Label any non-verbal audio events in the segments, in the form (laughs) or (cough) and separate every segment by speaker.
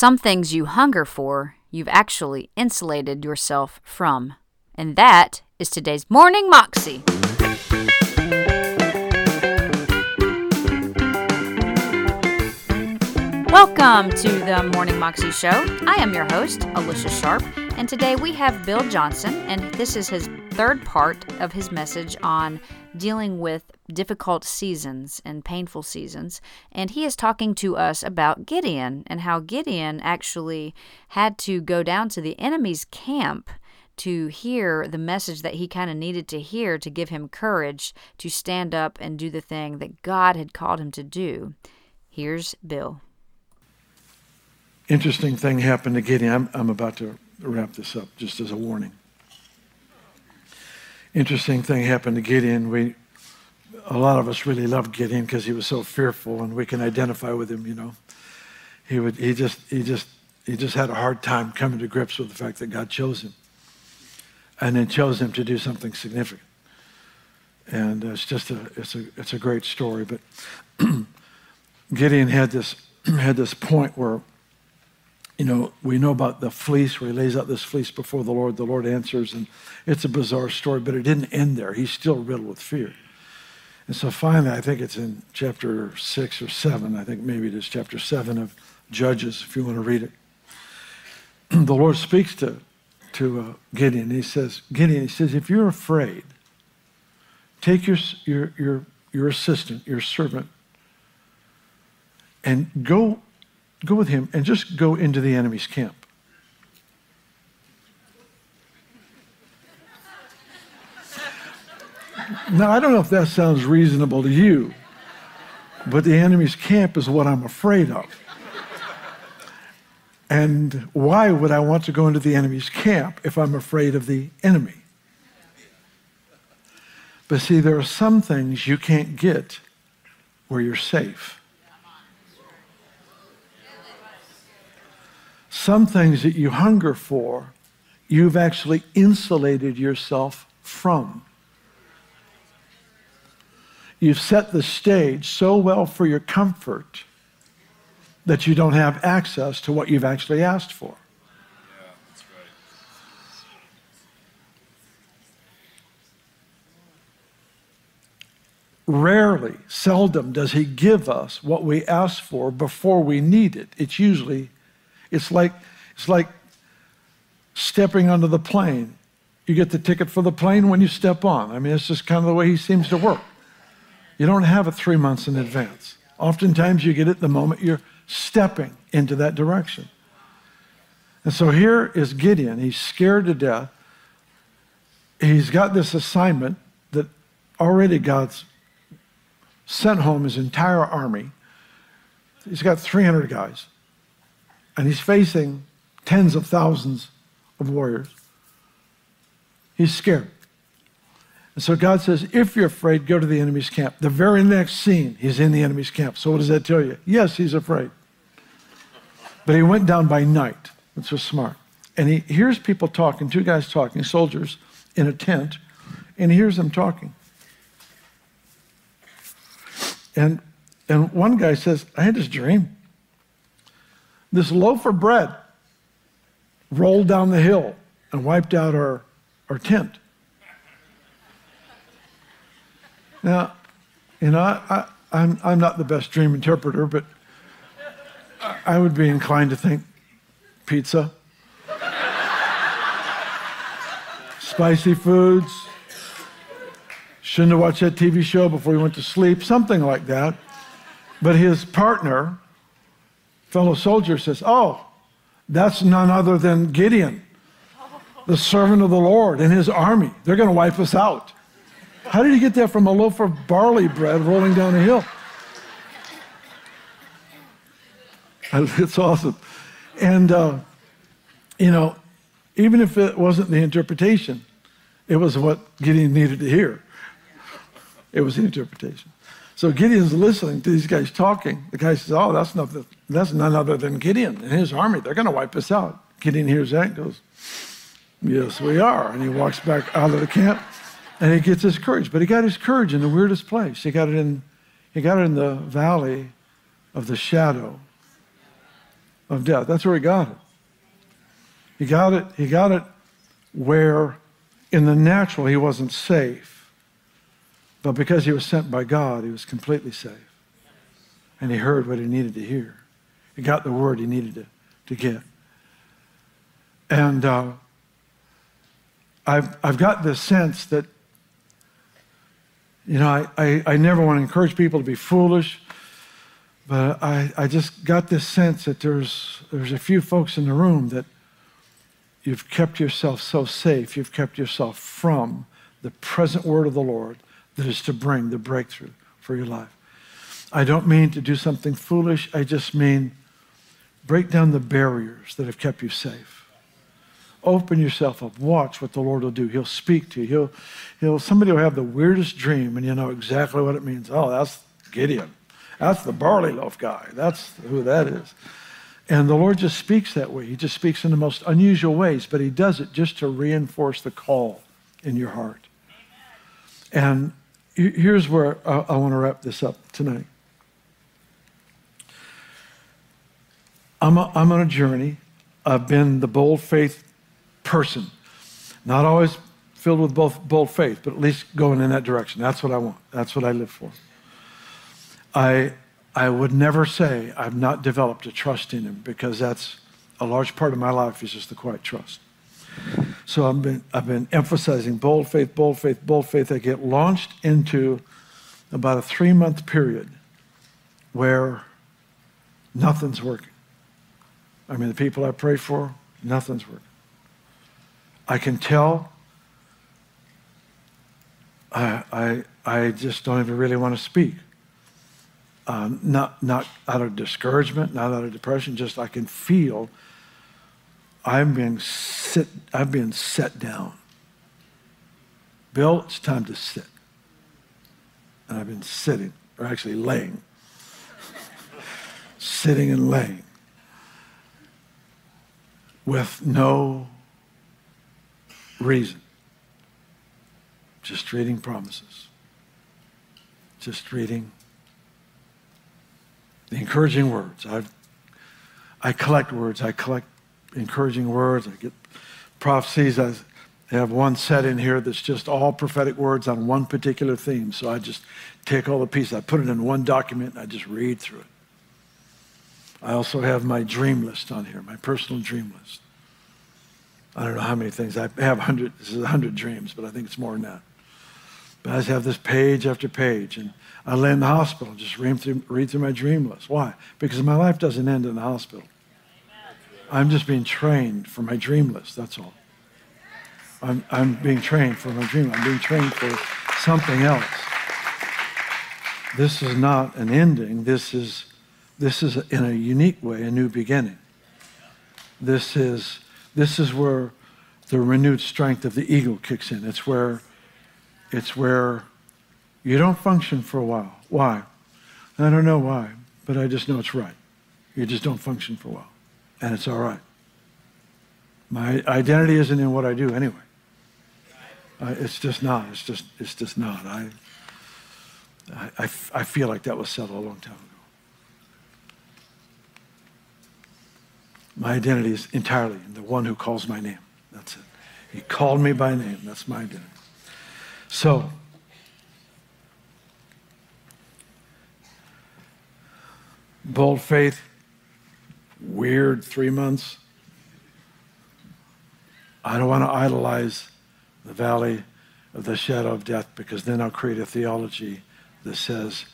Speaker 1: Some things you hunger for, you've actually insulated yourself from. And that is today's Morning Moxie. Welcome to the Morning Moxie Show. I am your host, Alicia Sharp, and today we have Bill Johnson, and this is his third part of his message on dealing with difficult seasons and painful seasons. And he is talking to us about Gideon and how Gideon actually had to go down to the enemy's camp to hear the message that he kind of needed to hear to give him courage to stand up and do the thing that God had called him to do. Here's Bill
Speaker 2: interesting thing happened to Gideon. I'm, I'm about to wrap this up just as a warning. Interesting thing happened to Gideon. We, a lot of us really loved Gideon because he was so fearful, and we can identify with him. You know, he would. He just. He just. He just had a hard time coming to grips with the fact that God chose him, and then chose him to do something significant. And it's just a. It's a. It's a great story. But (clears throat) Gideon had this. (clears throat) Had this point where you know, we know about the fleece where he lays out this fleece before the Lord. The Lord answers, and it's a bizarre story, but it didn't end there. He's still riddled with fear. And so finally, I think it's in chapter six or seven. I think maybe it is chapter seven of Judges, if you want to read it. (clears throat) the Lord speaks to, to uh, Gideon. He says, Gideon, he says, if you're afraid, take your, your, your, your assistant, your servant, and go Go with him and just go into the enemy's camp. Now, I don't know if that sounds reasonable to you, but the enemy's camp is what I'm afraid of. And why would I want to go into the enemy's camp if I'm afraid of the enemy? But see, there are some things you can't get where you're safe. Some things that you hunger for, you've actually insulated yourself from. You've set the stage so well for your comfort that you don't have access to what you've actually asked for. Rarely, seldom does he give us what we ask for before we need it. It's usually it's like, it's like stepping onto the plane. You get the ticket for the plane when you step on. I mean, it's just kind of the way he seems to work. You don't have it three months in advance. Oftentimes, you get it the moment you're stepping into that direction. And so here is Gideon. He's scared to death. He's got this assignment that already God's sent home his entire army. He's got 300 guys and he's facing tens of thousands of warriors. He's scared. And so God says, if you're afraid, go to the enemy's camp. The very next scene, he's in the enemy's camp. So what does that tell you? Yes, he's afraid. But he went down by night, which was smart. And he hears people talking, two guys talking, soldiers in a tent, and he hears them talking. And, and one guy says, I had this dream. This loaf of bread rolled down the hill and wiped out our, our tent. Now, you know, I, I, I'm, I'm not the best dream interpreter, but I would be inclined to think pizza, spicy foods, shouldn't have watched that TV show before he went to sleep, something like that. But his partner, fellow soldier says, Oh, that's none other than Gideon, the servant of the Lord and his army. They're going to wipe us out. How did he get that from a loaf of barley bread rolling down a hill? It's awesome. And, uh, you know, even if it wasn't the interpretation, it was what Gideon needed to hear. It was the interpretation. So Gideon's listening to these guys talking. The guy says, Oh, that's, that's none other than Gideon and his army. They're going to wipe us out. Gideon hears that and goes, Yes, we are. And he walks back out of the camp and he gets his courage. But he got his courage in the weirdest place. He got it in, he got it in the valley of the shadow of death. That's where he got it. He got it, he got it where in the natural he wasn't safe. But because he was sent by God, he was completely safe. And he heard what he needed to hear. He got the word he needed to, to get. And uh, I've, I've got this sense that, you know, I, I, I never want to encourage people to be foolish, but I, I just got this sense that there's, there's a few folks in the room that you've kept yourself so safe, you've kept yourself from the present word of the Lord that is to bring the breakthrough for your life. I don't mean to do something foolish, I just mean break down the barriers that have kept you safe. Open yourself up. Watch what the Lord will do. He'll speak to you. He'll, he'll, somebody will have the weirdest dream, and you know exactly what it means. Oh, that's Gideon. That's the barley loaf guy. That's who that is. And the Lord just speaks that way. He just speaks in the most unusual ways, but He does it just to reinforce the call in your heart. And here's where I, I want to wrap this up tonight. I'm, a, I'm on a journey. I've been the bold faith person. Not always filled with both bold faith, but at least going in that direction. That's what I want. That's what I live for. I I would never say I've not developed a trust in him because that's a large part of my life is just the quiet trust. So I've been, I've been emphasizing bold faith, bold faith, bold faith. I get launched into about a three month period where nothing's working. I mean, the people I pray for, nothing's working. I can tell I, I, I just don't even really want to speak uh, not, not out of discouragement, not out of depression, just I can feel I'm being sit, I'm being set down. Bill, it's time to sit. And I've been sitting, or actually laying. (laughs) sitting and laying with no reason. Just reading promises. Just reading the encouraging words. I, I collect words. I collect encouraging words. I get prophecies. I have one set in here that's just all prophetic words on one particular theme. So I just take all the pieces, I put it in one document, and I just read through it. I also have my dream list on here, my personal dream list. I don't know how many things. I have 100, this is 100 dreams, but I think it's more than that. But I just have this page after page. And I lay in the hospital, just read through, read through my dream list. Why? Because my life doesn't end in the hospital. I'm just being trained for my dream list, that's all. I'm, I'm being trained for my dream. I'm being trained for something else. This is not an ending. This is, this is in a unique way, a new beginning. This is, this is where the renewed strength of the eagle kicks in. It's where, it's where you don't function for a while. Why? I don't know why, but I just know it's right. You just don't function for a while. And it's all right. My identity isn't in what I do anyway. Uh, it's just not. It's just, it's just not. I, I, I, I feel like that was settled a long time ago. My identity is entirely in the one who calls my name. That's it. He called me by name. That's my identity. So, Bold faith, weird three months. I don't want to idolize the valley of the shadow of death because then I'll create a theology that says,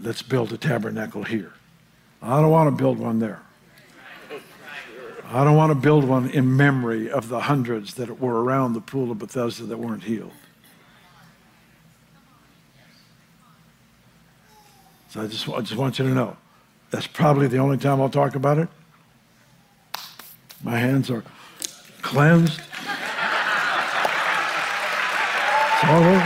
Speaker 2: let's build a tabernacle here. I don't want to build one there. I don't want to build one in memory of the hundreds that were around the pool of Bethesda that weren't healed. So I just, I just want you to know that's probably the only time I'll talk about it. My hands are cleansed. It's over.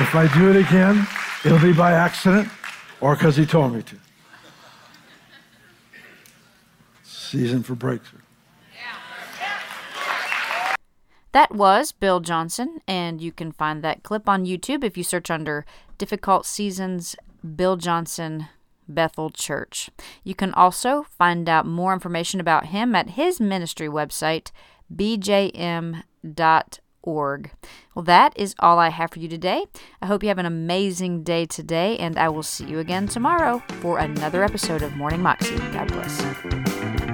Speaker 2: If I do it again, it'll be by accident or because he told me to. Season for breakthrough.
Speaker 1: That was Bill Johnson, and you can find that clip on YouTube if you search under Difficult Seasons Bill Johnson Bethel Church. You can also find out more information about him at his ministry website, bjm.org. Well, that is all I have for you today. I hope you have an amazing day today, and I will see you again tomorrow for another episode of Morning Moxie. God bless.